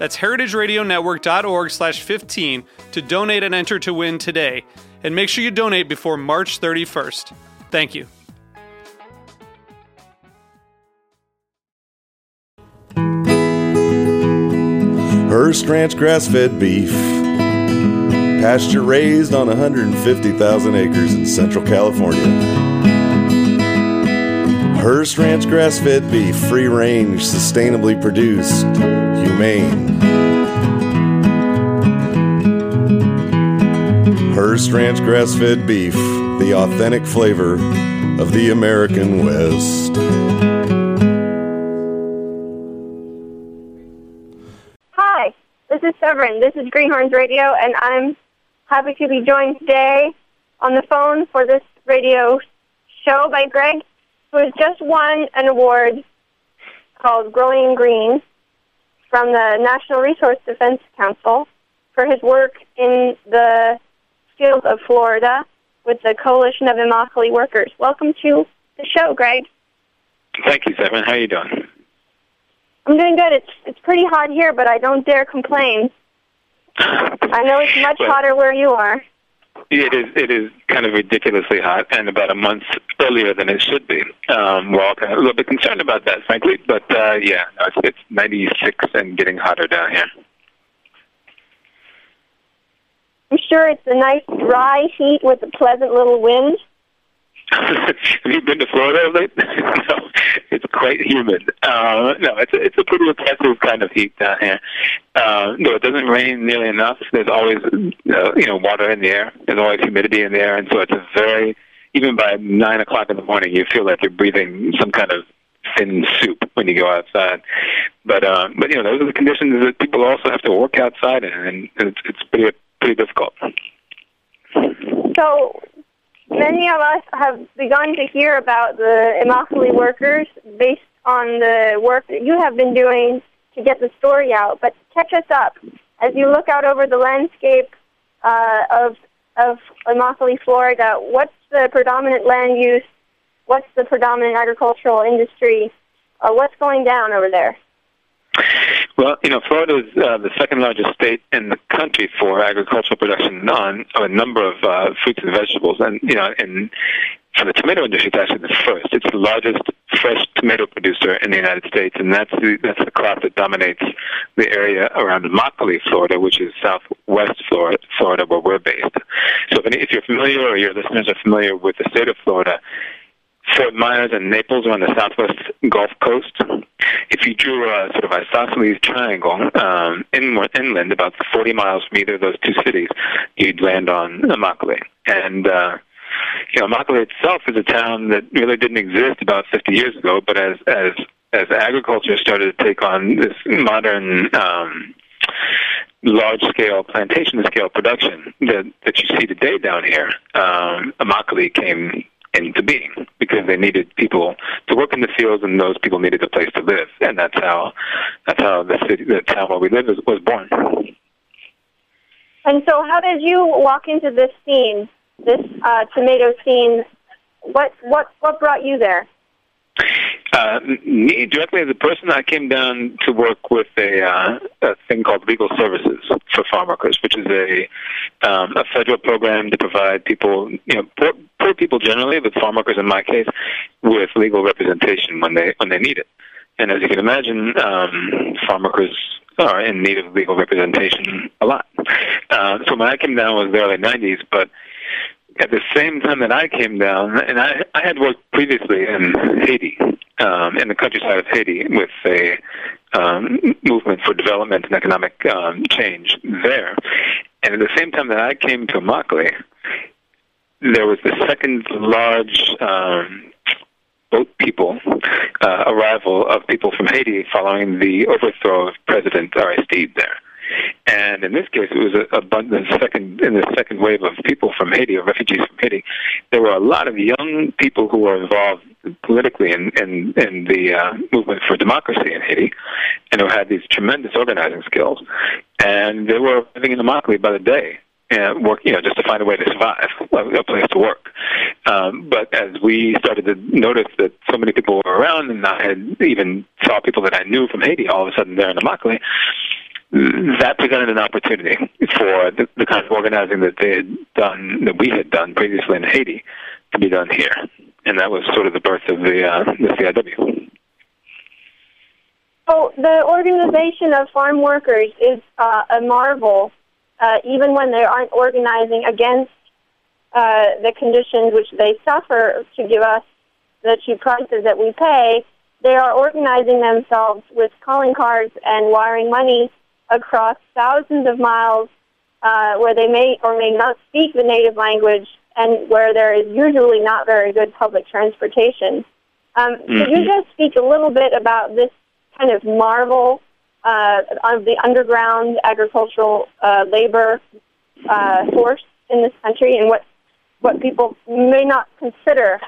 That's heritageradionetwork.org slash 15 to donate and enter to win today. And make sure you donate before March 31st. Thank you. Hearst Ranch grass fed beef. Pasture raised on 150,000 acres in Central California. Hearst Ranch grass fed beef, free range, sustainably produced, humane. Hearst Ranch grass fed beef, the authentic flavor of the American West. Hi, this is Severin. This is Greenhorns Radio, and I'm happy to be joined today on the phone for this radio show by Greg, who has just won an award called Growing Green from the National Resource Defense Council for his work in the field of Florida with the Coalition of Immokalee Workers. Welcome to the show, Greg. Thank you, Severin. How are you doing? I'm doing good. It's it's pretty hot here, but I don't dare complain. I know it's much Well- hotter where you are. It is. It is kind of ridiculously hot, and about a month earlier than it should be. Um, we're all kind of a little bit concerned about that, frankly. But uh, yeah, no, it's, it's 96 and getting hotter down here. I'm sure it's a nice dry heat with a pleasant little wind. Have you been to Florida of late? no, it's quite humid. Uh, no, it's a, it's a pretty oppressive kind of heat down here. Uh, no, it doesn't rain nearly enough. There's always uh, you know water in the air. There's always humidity in the air, and so it's a very even by nine o'clock in the morning, you feel like you're breathing some kind of thin soup when you go outside. But uh, but you know those are the conditions that people also have to work outside in, and it's it's pretty pretty difficult. So many of us have begun to hear about the Immokalee workers based on the work that you have been doing to get the story out. But catch us up as you look out over the landscape uh, of of Immokalee, Florida. What's the predominant land use? What's the predominant agricultural industry? Uh, what's going down over there? Well, you know, Florida is uh, the second largest state in the country for agricultural production on a number of uh, fruits and vegetables, and you know, and for the tomato industry, it's actually the first. It's the largest fresh tomato producer in the United States, and that's the that's the crop that dominates the area around Immokalee, Florida, which is southwest Florida, Florida, where we're based. So, if, any, if you're familiar or your listeners are familiar with the state of Florida, Fort Myers and Naples are on the southwest Gulf Coast. If you drew a sort of isosceles triangle um, inward, inland, about 40 miles from either of those two cities, you'd land on Immokalee. And uh, you know, Immokalee itself is a town that really didn't exist about 50 years ago, but as as as agriculture started to take on this modern um, large scale plantation scale production that that you see today down here, um, Immokalee came into being because they needed people to work in the fields and those people needed a place to live and that's how that's how the city the town where we live is, was born. And so, how did you walk into this scene, this uh, tomato scene? What what what brought you there? Uh, me directly as a person, I came down to work with a, uh, a thing called Legal Services for Farm Workers, which is a um, a federal program to provide people, you know, poor, poor people generally, but farm workers in my case, with legal representation when they when they need it. And as you can imagine, um, farm workers are in need of legal representation a lot. Uh, so when I came down was the early '90s, but at the same time that I came down, and I, I had worked previously in Haiti, um, in the countryside of Haiti, with a um, movement for development and economic um, change there. And at the same time that I came to Immokalee, there was the second large um, boat people uh, arrival of people from Haiti following the overthrow of President Aristide there. And in this case, it was a, a the second in the second wave of people from Haiti, or refugees from Haiti. There were a lot of young people who were involved politically in in, in the uh, movement for democracy in Haiti, and who had these tremendous organizing skills. And they were living in Immokalee by the day and work, you know, just to find a way to survive, a place to work. Um, but as we started to notice that so many people were around, and I had even saw people that I knew from Haiti all of a sudden there in Immokalee, that presented an opportunity for the, the kind of organizing that they had done, that we had done previously in Haiti, to be done here, and that was sort of the birth of the uh, the CIW. So the organization of farm workers is uh, a marvel, uh, even when they aren't organizing against uh, the conditions which they suffer to give us the cheap prices that we pay. They are organizing themselves with calling cards and wiring money across thousands of miles uh, where they may or may not speak the native language and where there is usually not very good public transportation. Um, mm-hmm. Could you mm-hmm. just speak a little bit about this kind of marvel uh, of the underground agricultural uh, labor uh, force in this country and what what people may not consider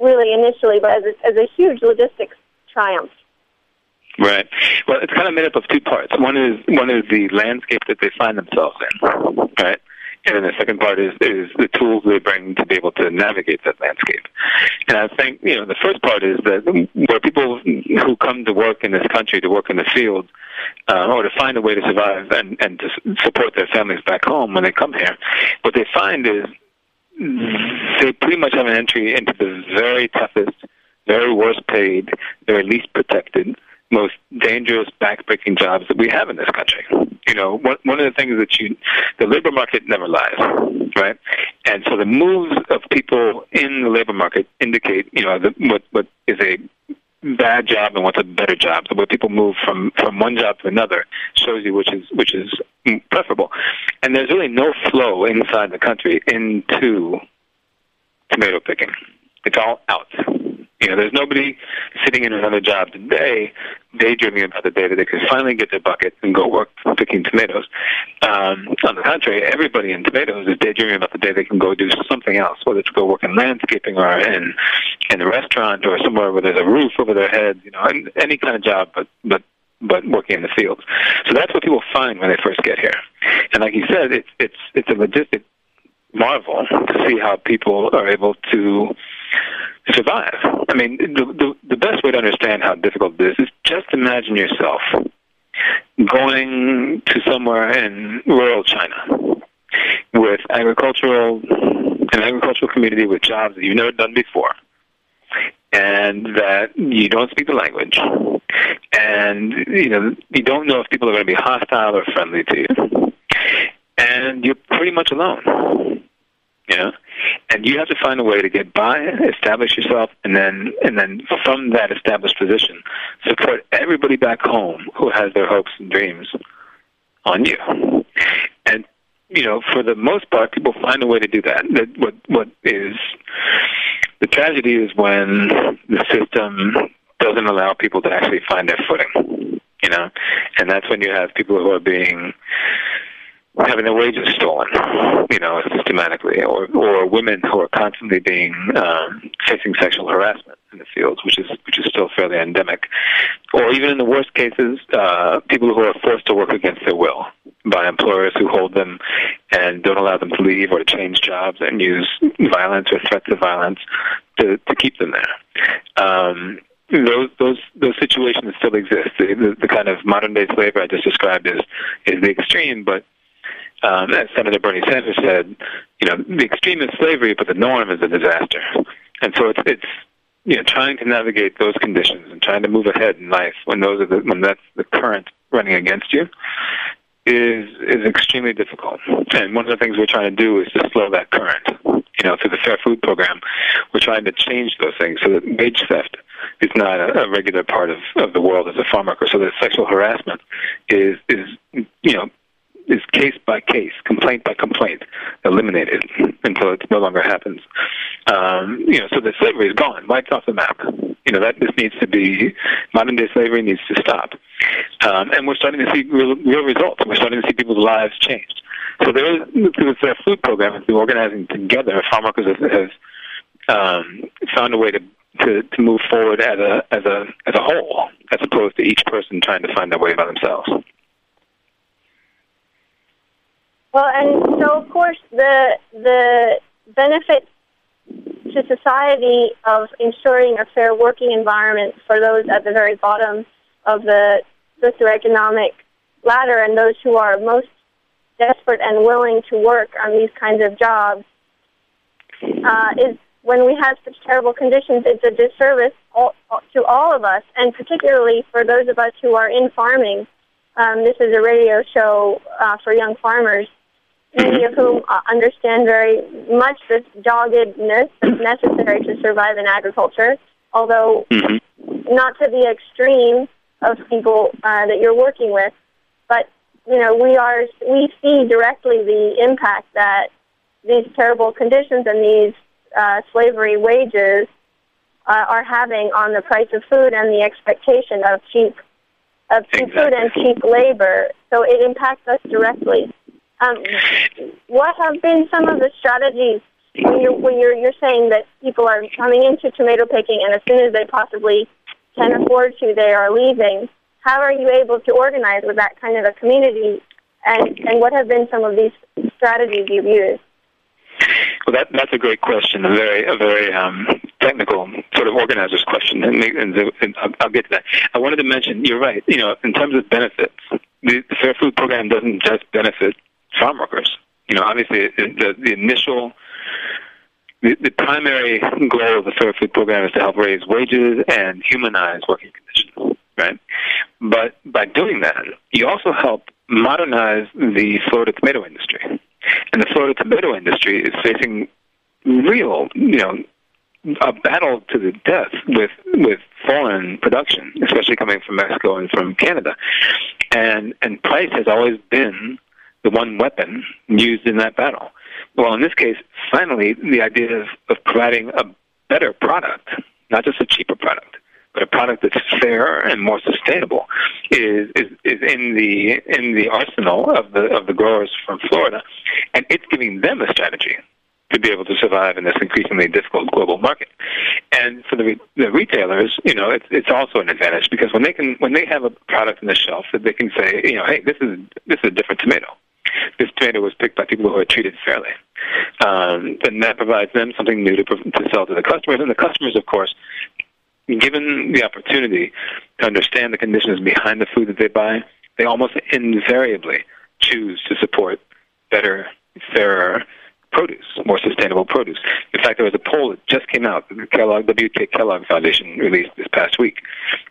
really initially, but as a, as a huge logistics triumph? Right. Well, it's kind of made up of two parts. One is one is the landscape that they find themselves in, right? And then the second part is is the tools they bring to be able to navigate that landscape. And I think you know the first part is that where people who come to work in this country to work in the field uh, or to find a way to survive and and to support their families back home when they come here, what they find is they pretty much have an entry into the very toughest, very worst paid, very least protected most dangerous, backbreaking jobs that we have in this country. You know, one, one of the things that you, the labor market never lies, right? And so the moves of people in the labor market indicate, you know, the, what what is a bad job and what's a better job. So where people move from from one job to another shows you which is which is preferable. And there's really no flow inside the country into tomato picking. It's all out. You know, there's nobody sitting in another job today daydreaming about the day that they could finally get their bucket and go work picking tomatoes. Um, on the contrary, everybody in tomatoes is daydreaming about the day they can go do something else, whether it's go work in landscaping or in in a restaurant or somewhere where there's a roof over their heads. You know, any kind of job, but but but working in the fields. So that's what people find when they first get here. And like you said, it's it's it's a logistic marvel to see how people are able to survive. I mean, the, the, the best way to understand how difficult this is just imagine yourself going to somewhere in rural China with agricultural an agricultural community with jobs that you've never done before and that you don't speak the language and you know you don't know if people are going to be hostile or friendly to you and you're pretty much alone you know and you have to find a way to get by, establish yourself, and then and then from that established position, support everybody back home who has their hopes and dreams on you. And you know, for the most part, people find a way to do that. That what what is the tragedy is when the system doesn't allow people to actually find their footing. You know, and that's when you have people who are being having their wages stolen, you know, systematically, or or women who are constantly being um, facing sexual harassment in the fields, which is which is still fairly endemic, or even in the worst cases, uh, people who are forced to work against their will by employers who hold them and don't allow them to leave or to change jobs and use violence or threats of violence to to keep them there. Um, those those those situations still exist. The, the, the kind of modern day slavery I just described is is the extreme, but um, as Senator Bernie Sanders said, you know, the extreme is slavery, but the norm is a disaster. And so it's it's you know trying to navigate those conditions and trying to move ahead in life when those are the when that's the current running against you is is extremely difficult. And one of the things we're trying to do is to slow that current You know, through the Fair Food Program, we're trying to change those things so that wage theft is not a, a regular part of, of the world as a farm worker. So that sexual harassment is is you know is case by case, complaint by complaint, eliminated until it no longer happens. Um, you know, so the slavery is gone, wiped off the map. You know, that this needs to be modern day slavery needs to stop. Um, and we're starting to see real, real results. We're starting to see people's lives changed. So there is through the food program, through organizing together, farm workers have, have um, found a way to, to to move forward as a as a as a whole, as opposed to each person trying to find their way by themselves. Well, and so of course the the benefits to society of ensuring a fair working environment for those at the very bottom of the socioeconomic ladder and those who are most desperate and willing to work on these kinds of jobs uh, is when we have such terrible conditions, it's a disservice all, to all of us, and particularly for those of us who are in farming. Um, this is a radio show uh, for young farmers many of whom uh, understand very much this doggedness that's necessary to survive in agriculture, although mm-hmm. not to the extreme of people uh, that you're working with. But you know, we are we see directly the impact that these terrible conditions and these uh, slavery wages uh, are having on the price of food and the expectation of cheap of cheap exactly. food and cheap labor. So it impacts us directly. Um, what have been some of the strategies when you're when you're you're saying that people are coming into tomato picking and as soon as they possibly can afford to, they are leaving? How are you able to organize with that kind of a community? And and what have been some of these strategies you've used? Well, that that's a great question, a very a very um, technical sort of organizer's question, and, and, and I'll, I'll get to that. I wanted to mention, you're right. You know, in terms of benefits, the, the Fair Food Program doesn't just benefit farm workers. You know, obviously the, the initial, the, the primary goal of the Fair Food Program is to help raise wages and humanize working conditions, right? But by doing that, you also help modernize the Florida tomato industry. And the Florida tomato industry is facing real, you know, a battle to the death with with foreign production, especially coming from Mexico and from Canada. And and price has always been the one weapon used in that battle. Well, in this case, finally, the idea of, of providing a better product, not just a cheaper product, but a product that's fair and more sustainable, is is, is in the in the arsenal of the of the growers from Florida, and it's giving them a strategy to be able to survive in this increasingly difficult global market. And for the, the retailers, you know, it's, it's also an advantage because when they can when they have a product on the shelf that they can say, you know, hey, this is this is a different tomato this tomato was picked by people who are treated fairly. Um, and that provides them something new to, to sell to the customers. And the customers, of course, given the opportunity to understand the conditions behind the food that they buy, they almost invariably choose to support better, fairer produce, more sustainable produce. In fact, there was a poll that just came out, the Kellogg, WK Kellogg Foundation released this past week,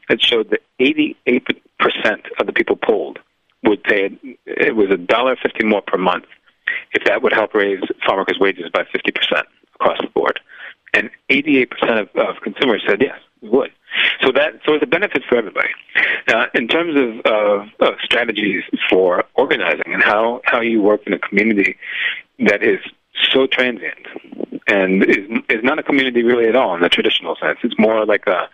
that showed that 88% of the people polled would pay it was a dollar fifty more per month if that would help raise farm workers' wages by fifty percent across the board. And eighty eight percent of, of consumers said yes, we would. So that so it's a benefit for everybody. Now, in terms of, of, of strategies for organizing and how, how you work in a community that is so transient and is is not a community really at all in the traditional sense. It's more like a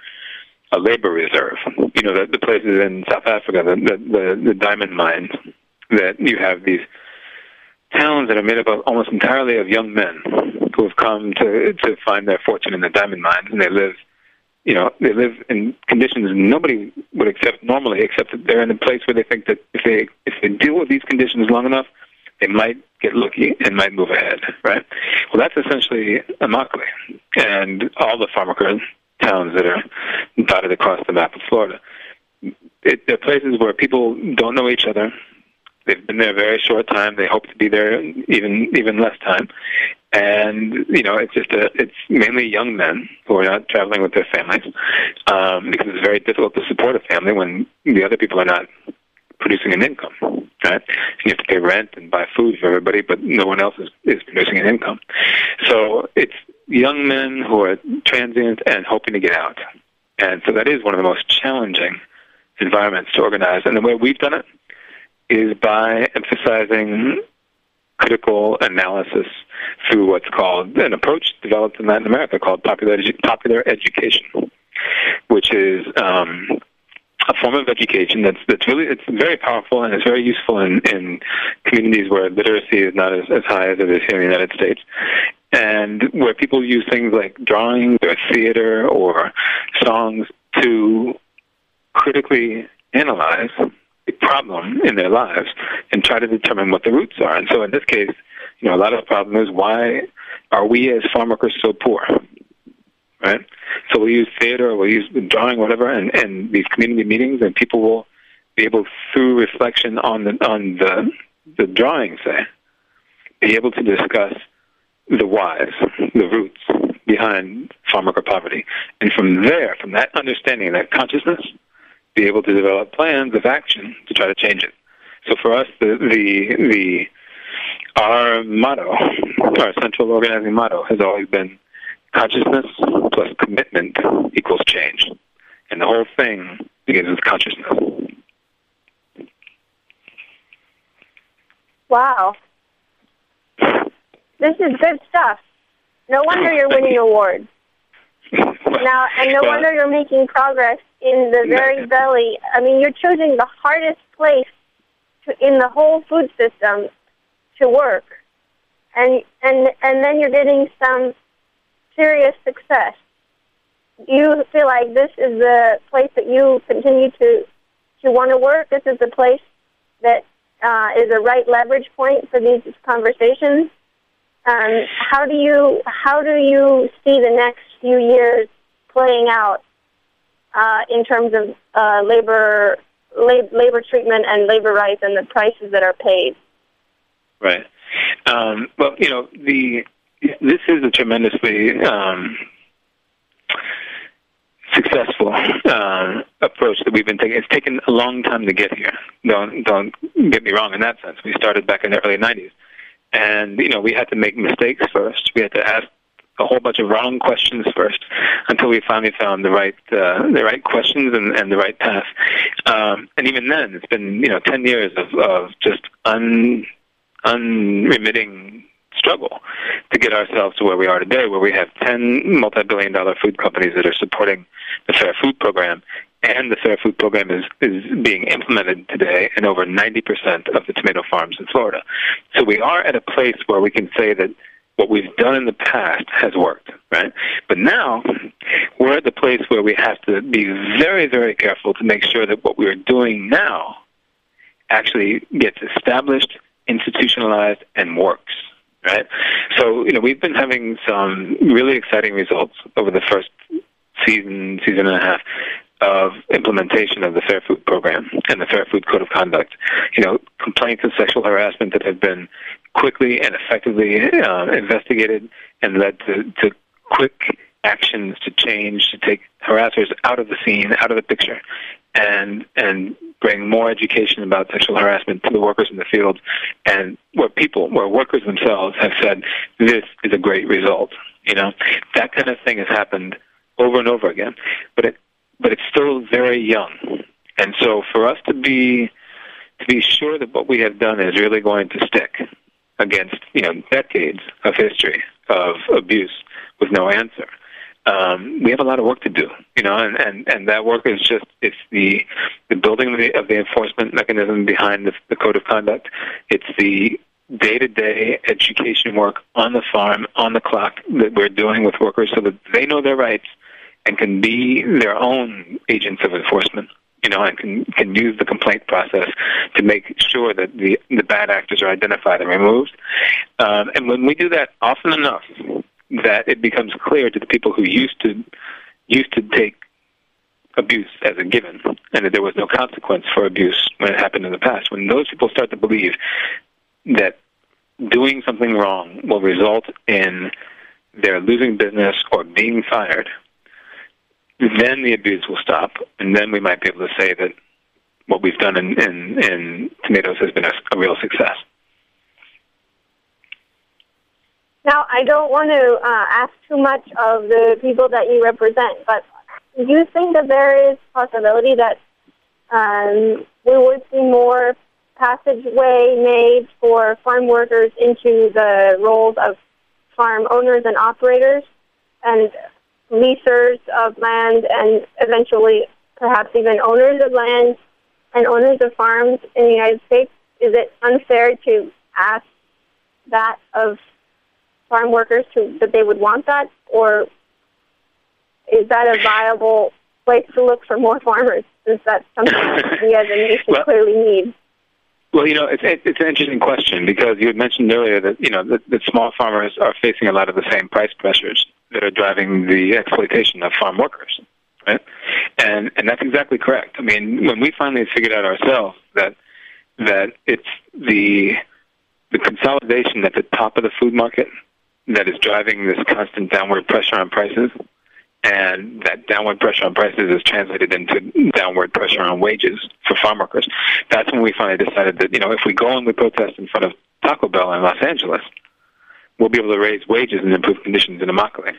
a labor reserve. You know, the, the places in South Africa, the, the, the, diamond mines, that you have these towns that are made up of almost entirely of young men who have come to to find their fortune in the diamond mines, and they live, you know, they live in conditions nobody would accept normally, except that they're in a place where they think that if they if they deal with these conditions long enough, they might get lucky and might move ahead, right? Well, that's essentially Immokalee, and all the workers towns that are dotted across the map of Florida. It, they're places where people don't know each other. They've been there a very short time. They hope to be there even even less time. And you know, it's just a it's mainly young men who are not traveling with their families um, because it's very difficult to support a family when the other people are not producing an income, right? You have to pay rent and buy food for everybody, but no one else is, is producing an income. So it's young men who are transient and hoping to get out. And so that is one of the most challenging environments to organize. And the way we've done it is by emphasizing critical analysis through what's called an approach developed in Latin America called popular, edu- popular education, which is um, a form of education that's that's really it's very powerful and it's very useful in, in communities where literacy is not as, as high as it is here in the United States. And where people use things like drawing or theater or songs to critically analyze a problem in their lives and try to determine what the roots are. And so in this case, you know, a lot of the problem is why are we as farm workers so poor? Right? So we'll use theater, or we'll use drawing, whatever, and, and these community meetings, and people will be able, through reflection on the on the the drawing, say, be able to discuss the whys, the roots behind farm worker poverty, and from there, from that understanding, that consciousness, be able to develop plans of action to try to change it. So for us, the the the our motto, our central organizing motto, has always been consciousness plus commitment equals change, and the whole thing begins with consciousness. Wow. This is good stuff. No wonder you're winning awards. Now, and no wonder you're making progress in the very belly. I mean, you're choosing the hardest place to, in the whole food system to work, and and and then you're getting some serious success. Do you feel like this is the place that you continue to to want to work? This is the place that uh, is a right leverage point for these conversations. Um, how do you how do you see the next few years playing out uh, in terms of uh, labor lab, labor treatment and labor rights and the prices that are paid? Right. Um, well, you know, the this is a tremendously um, successful um, approach that we've been taking. It's taken a long time to get here. Don't don't get me wrong in that sense. We started back in the early '90s, and you know we had to make mistakes first. We had to ask a whole bunch of wrong questions first until we finally found the right uh, the right questions and, and the right path. Um, and even then, it's been you know ten years of, of just un unremitting struggle to get ourselves to where we are today, where we have 10 multi-billion dollar food companies that are supporting the Fair Food Program, and the Fair Food Program is, is being implemented today in over 90% of the tomato farms in Florida. So we are at a place where we can say that what we've done in the past has worked, right? But now we're at the place where we have to be very, very careful to make sure that what we are doing now actually gets established, institutionalized, and works right? So, you know, we've been having some really exciting results over the first season, season and a half of implementation of the Fair Food Program and the Fair Food Code of Conduct. You know, complaints of sexual harassment that have been quickly and effectively uh, investigated and led to, to quick actions to change, to take harassers out of the scene, out of the picture, and and bring more education about sexual harassment to the workers in the field, and where people, where workers themselves have said, this is a great result. You know, that kind of thing has happened over and over again, but it but it's still very young, and so for us to be to be sure that what we have done is really going to stick against you know decades of history of abuse with no answer um, we have a lot of work to do, you know, and, and, and that work is just it's the the building of the, of the enforcement mechanism behind the, the code of conduct. It's the day to day education work on the farm, on the clock that we're doing with workers so that they know their rights and can be their own agents of enforcement. You know, and can can use the complaint process to make sure that the the bad actors are identified and removed. Um, and when we do that often enough, that it becomes clear to the people who used to used to take abuse as a given and that there was no consequence for abuse when it happened in the past. When those people start to believe that doing something wrong will result in their losing business or being fired, then the abuse will stop, and then we might be able to say that what we've done in, in, in tomatoes has been a, a real success. Now, I don't want to uh, ask too much of the people that you represent, but do you think that there is possibility that um, we would see more passageway made for farm workers into the roles of farm owners and operators and leasers of land and eventually perhaps even owners of land and owners of farms in the United States? Is it unfair to ask that of farm workers to, that they would want that, or is that a viable place to look for more farmers? Is that something we as a nation well, clearly need? Well, you know, it's it's an interesting question because you had mentioned earlier that you know that, that small farmers are facing a lot of the same price pressures that are driving the exploitation of farm workers, right? And and that's exactly correct. I mean, when we finally figured out ourselves that that it's the the consolidation at the top of the food market that is driving this constant downward pressure on prices, and that downward pressure on prices is translated into downward pressure on wages for farm workers. That's when we finally decided that you know if we go and we protest in front of Taco Bell in Los Angeles, we'll be able to raise wages and improve conditions in Immokalee.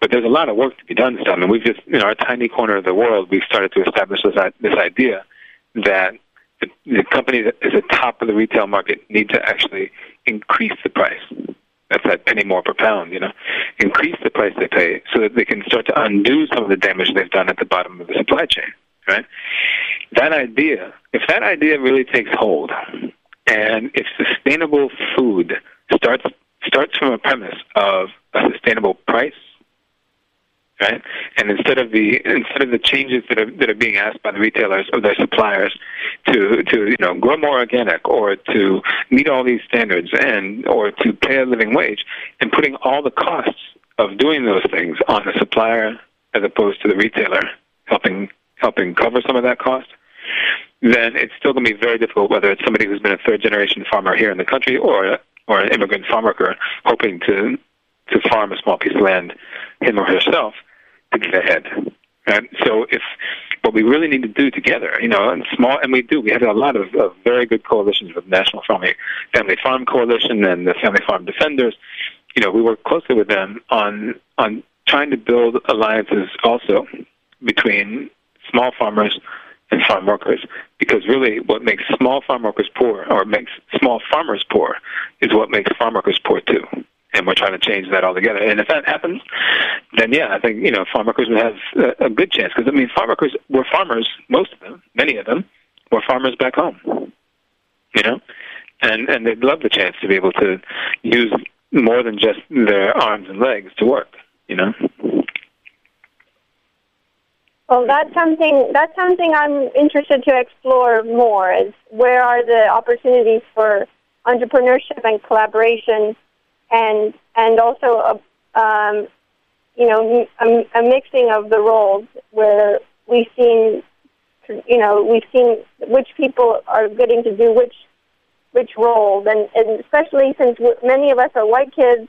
But there's a lot of work to be done still. I mean, we've just, in our tiny corner of the world, we've started to establish this, this idea that the, the companies at the top of the retail market need to actually increase the price that's that penny more per pound, you know, increase the price they pay so that they can start to undo some of the damage they've done at the bottom of the supply chain, right? That idea, if that idea really takes hold, and if sustainable food starts starts from a premise of a sustainable price right? And instead of the instead of the changes that are that are being asked by the retailers or their suppliers to to you know grow more organic or to meet all these standards and or to pay a living wage, and putting all the costs of doing those things on the supplier as opposed to the retailer, helping helping cover some of that cost. Then it's still going to be very difficult, whether it's somebody who's been a third generation farmer here in the country or or an immigrant farm worker hoping to to farm a small piece of land, him or herself, to get ahead. And so if what we really need to do together, you know, and small, and we do, we have a lot of, of very good coalitions with National Family, Family Farm Coalition and the Family Farm Defenders. You know, we work closely with them on on trying to build alliances also between small farmers and farm workers, because really what makes small farm workers poor, or makes small farmers poor, is what makes farm workers poor too and we're trying to change that altogether. And if that happens, then yeah, I think you know farm workers would have a, good chance because I mean farm workers were farmers, most of them, many of them were farmers back home, you know, and and they'd love the chance to be able to use more than just their arms and legs to work, you know. Well, that's something that's something I'm interested to explore more. Is where are the opportunities for entrepreneurship and collaboration and and also a, um, you know a, a mixing of the roles where we've seen you know we've seen which people are getting to do which which roles and, and especially since many of us are white kids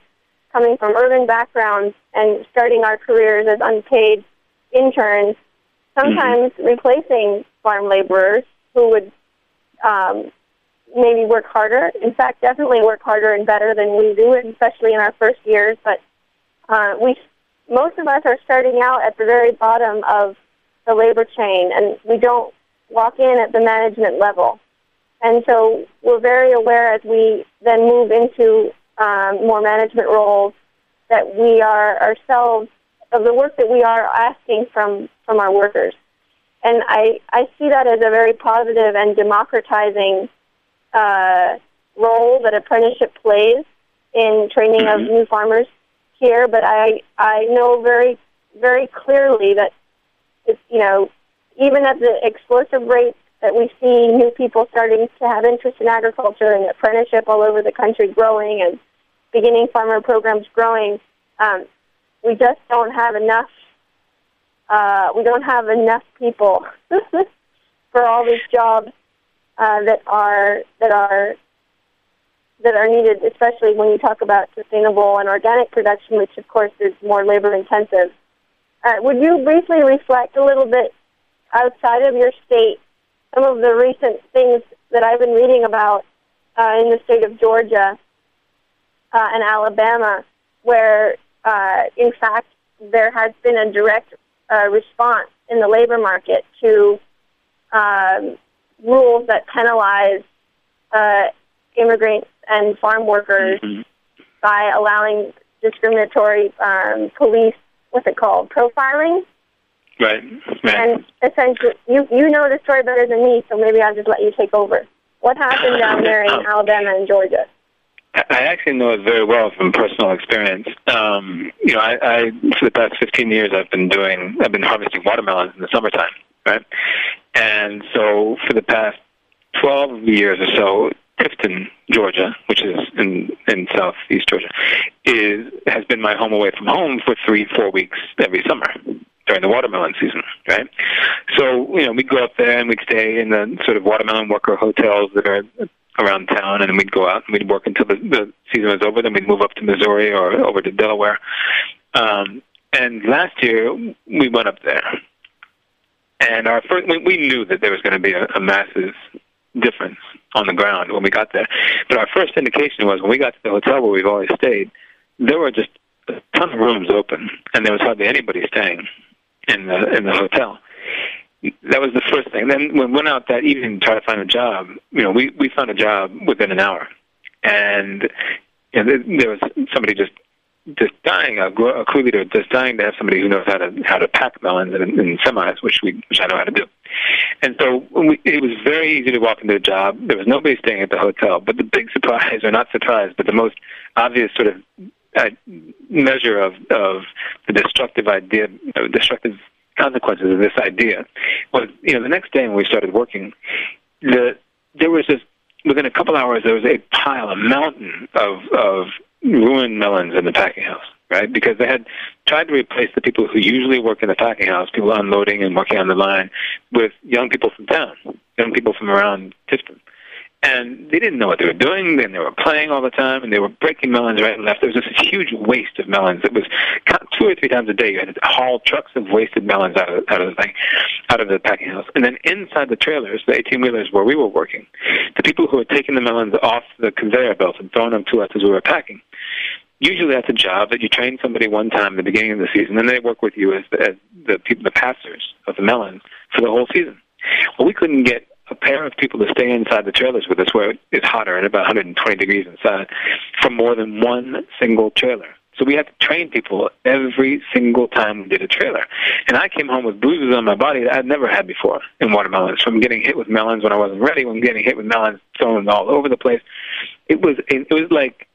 coming from urban backgrounds and starting our careers as unpaid interns sometimes mm-hmm. replacing farm laborers who would um, maybe work harder. In fact, definitely work harder and better than we do, especially in our first years. But uh, we, most of us are starting out at the very bottom of the labor chain, and we don't walk in at the management level. And so we're very aware as we then move into um, more management roles that we are ourselves of the work that we are asking from from our workers. And I, I see that as a very positive and democratizing uh, role that apprenticeship plays in training mm-hmm. of new farmers here, but I I know very very clearly that it's you know even at the explosive rate that we see new people starting to have interest in agriculture and apprenticeship all over the country growing and beginning farmer programs growing, um, we just don't have enough. Uh, we don't have enough people for all these jobs uh, that are that are that are needed, especially when you talk about sustainable and organic production, which of course is more labor intensive. Uh, would you briefly reflect a little bit outside of your state some of the recent things that I've been reading about uh, in the state of Georgia uh, and Alabama, where uh, in fact there has been a direct uh, response in the labor market to um, rules that penalize uh, immigrants and farm workers Mhm. by allowing discriminatory um, police, what's it called, profiling. Right. Right. And essentially, you you know the story better than me, so maybe I'll just let you take over. What happened down there in Alabama and Georgia? I actually know it very well from personal experience. Um, you know, I, I for the past 15 years, I've been doing, I've been harvesting watermelons in the summertime, right? And so for the past 12 years or so, Tifton, Georgia, which is in in southeast Georgia, is has been my home away from home for three, four weeks every summer during the watermelon season, right? So you know, we'd go up there and we'd stay in the sort of watermelon worker hotels that are around town, and we'd go out and we'd work until the, the season was over. Then we'd move up to Missouri or over to Delaware. Um, and last year we went up there, and our first we, we knew that there was going to be a, a massive difference on the ground when we got there. But our first indication was when we got to the hotel where we've always stayed, there were just a ton of rooms open, and there was hardly anybody staying in the in the hotel. That was the first thing. Then when we went out that evening to try to find a job, you know, we we found a job within an hour, and you know, there, was somebody just just dying, a, a crew leader just dying to have somebody who knows how to how to pack melons and, in semis, which we which I know how to do. And so we, it was very easy to walk into a job. There was nobody staying at the hotel. But the big surprise, or not surprise, but the most obvious sort of uh, measure of of the destructive idea, uh, destructive consequences of this idea was, you know, the next day when we started working, the there was just within a couple hours there was a pile, a mountain of of ruined melons in the packing house, right? Because they had tried to replace the people who usually work in the packing house, people unloading and working on the line, with young people from town, young people from around Tifton. And they didn't know what they were doing, and they were playing all the time, and they were breaking melons right and left. There was this huge waste of melons. It was two or three times a day. You had to haul trucks of wasted melons out of out of the thing, out of the packing house. And then inside the trailers, the 18 wheelers where we were working, the people who had taken the melons off the conveyor belt and thrown them to us as we were packing, usually that's a job that you train somebody one time at the beginning of the season, and they work with you as, as the people, the passers of the melons for the whole season. Well, we couldn't get a pair of people to stay inside the trailers with us where it's hotter at about 120 degrees inside for more than one single trailer. So we had to train people every single time we did a trailer. And I came home with bruises on my body that I'd never had before in watermelons. From getting hit with melons when I wasn't ready, when getting hit with melons thrown all over the place. It was it was like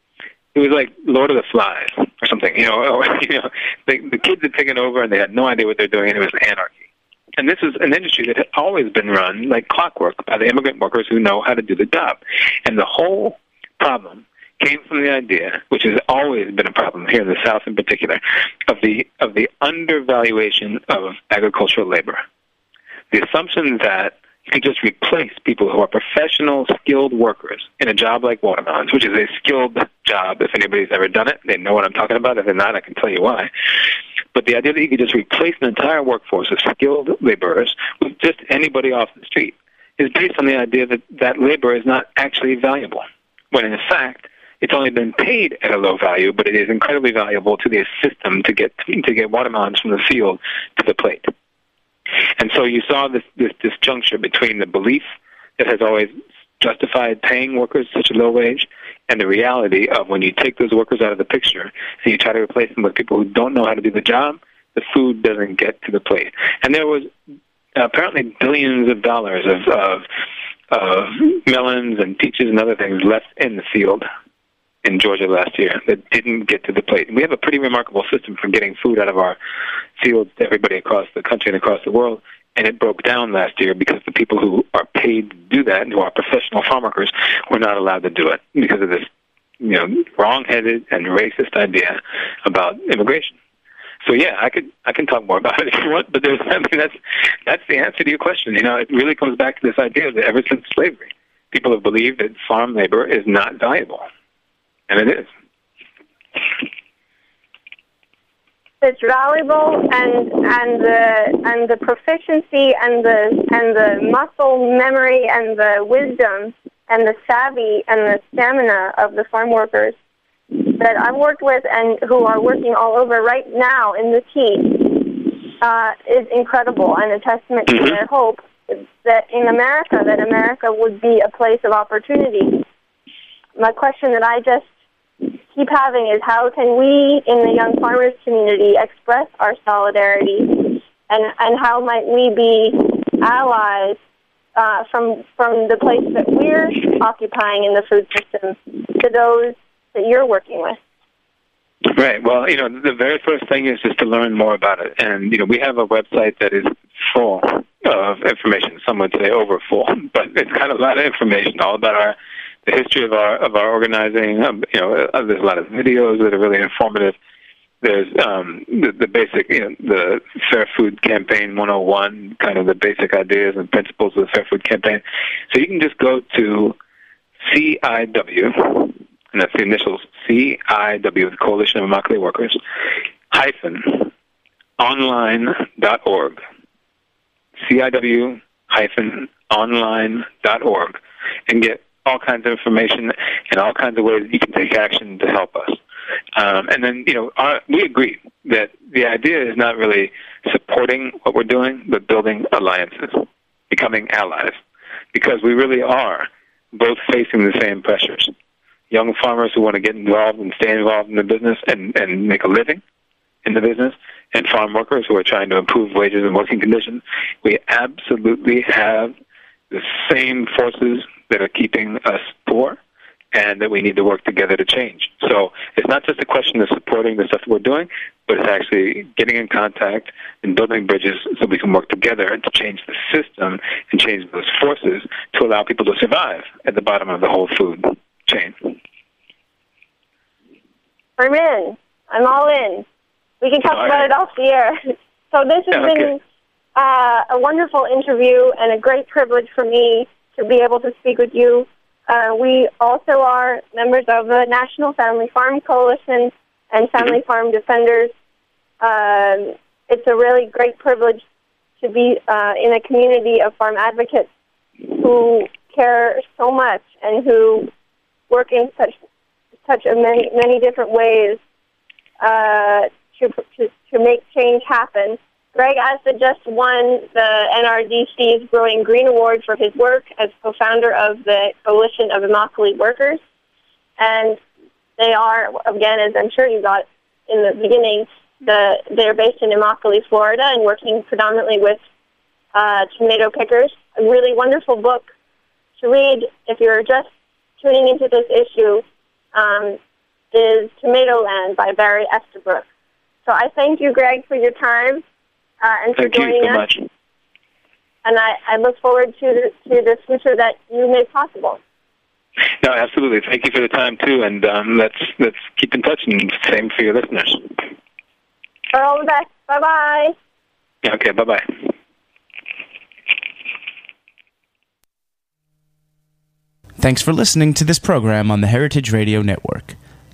it was like Lord of the Flies or something, you know. Or, you know, the, the kids had taken over and they had no idea what they're doing, and it was anarchy. And this is an industry that had always been run like clockwork by the immigrant workers who know how to do the job. And the whole problem came from the idea, which has always been a problem here in the South in particular, of the of the undervaluation of agricultural labor. The assumption that you can just replace people who are professional, skilled workers in a job like watermelons, which is a skilled job. If anybody's ever done it, they know what I'm talking about. If they're not, I can tell you why. But the idea that you could just replace an entire workforce of skilled laborers with just anybody off the street is based on the idea that that labor is not actually valuable, when in fact it's only been paid at a low value, but it is incredibly valuable to the system to get to get watermelons from the field to the plate. And so you saw this this disjuncture between the belief that has always justified paying workers such a low wage and the reality of when you take those workers out of the picture and you try to replace them with people who don't know how to do the job, the food doesn't get to the plate. And there was apparently billions of dollars of, of, of melons and peaches and other things left in the field in Georgia last year that didn't get to the plate. And We have a pretty remarkable system for getting food out of our fields to everybody across the country and across the world. And it broke down last year because the people who are paid to do that, who are professional farm workers, were not allowed to do it because of this, you know, wrong-headed and racist idea about immigration. So yeah, I could I can talk more about it if you want, but there's I mean that's that's the answer to your question. You know, it really comes back to this idea that ever since slavery, people have believed that farm labor is not valuable, and it is. That's valuable and and the and the proficiency and the and the muscle memory and the wisdom and the savvy and the stamina of the farm workers that I've worked with and who are working all over right now in the heat uh, is incredible and a testament to their hope that in America that America would be a place of opportunity. My question that I just keep having is how can we in the young farmers community express our solidarity and and how might we be allies uh, from from the place that we're occupying in the food system to those that you're working with. Right. Well, you know, the very first thing is just to learn more about it, and you know, we have a website that is full of information. Some would say over full, but it's got a lot of information, all about our the history of our of our organizing. Um, you know, uh, there's a lot of videos that are really informative. There's um, the, the basic, you know, the Fair Food Campaign 101, kind of the basic ideas and principles of the Fair Food Campaign. So you can just go to CIW, and that's the initials CIW, the Coalition of Immokalee Workers, hyphen online.org. CIW hyphen online.org and get all kinds of information and all kinds of ways that you can take action to help us. Um, and then, you know, our, we agree that the idea is not really supporting what we're doing, but building alliances, becoming allies, because we really are both facing the same pressures. Young farmers who want to get involved and stay involved in the business and, and make a living in the business, and farm workers who are trying to improve wages and working conditions. We absolutely have the same forces that are keeping us poor and that we need to work together to change. So it's not just a question of supporting the stuff that we're doing, but it's actually getting in contact and building bridges so we can work together to change the system and change those forces to allow people to survive at the bottom of the whole food chain. I'm in. I'm all in. We can talk All about right. it off the air. So this has Yeah, okay. been uh, a wonderful interview and a great privilege for me to be able to speak with you. Uh, we also are members of the National Family Farm Coalition and Family Farm Defenders. Um, it's a really great privilege to be uh, in a community of farm advocates who care so much and who work in such such a many many different ways uh, to, to to make change happen. Greg Asbed just won the NRDC's Growing Green Award for his work as co-founder of the Coalition of Immokalee Workers, and they are again, as I'm sure you got in the beginning, the they're based in Immokalee, Florida, and working predominantly with uh, tomato pickers. A really wonderful book to read if you're just tuning into this issue um, is Tomatoland by Barry Estabrook. So I thank you, Greg, for your time uh, and for Thank you joining so us. much. And I, I look forward to the, to the future that you made possible. No, absolutely. Thank you for the time too, and um, let's let's keep in touch. And same for your listeners. All the best. Bye bye. Yeah, okay. Bye bye. Thanks for listening to this program on the Heritage Radio Network.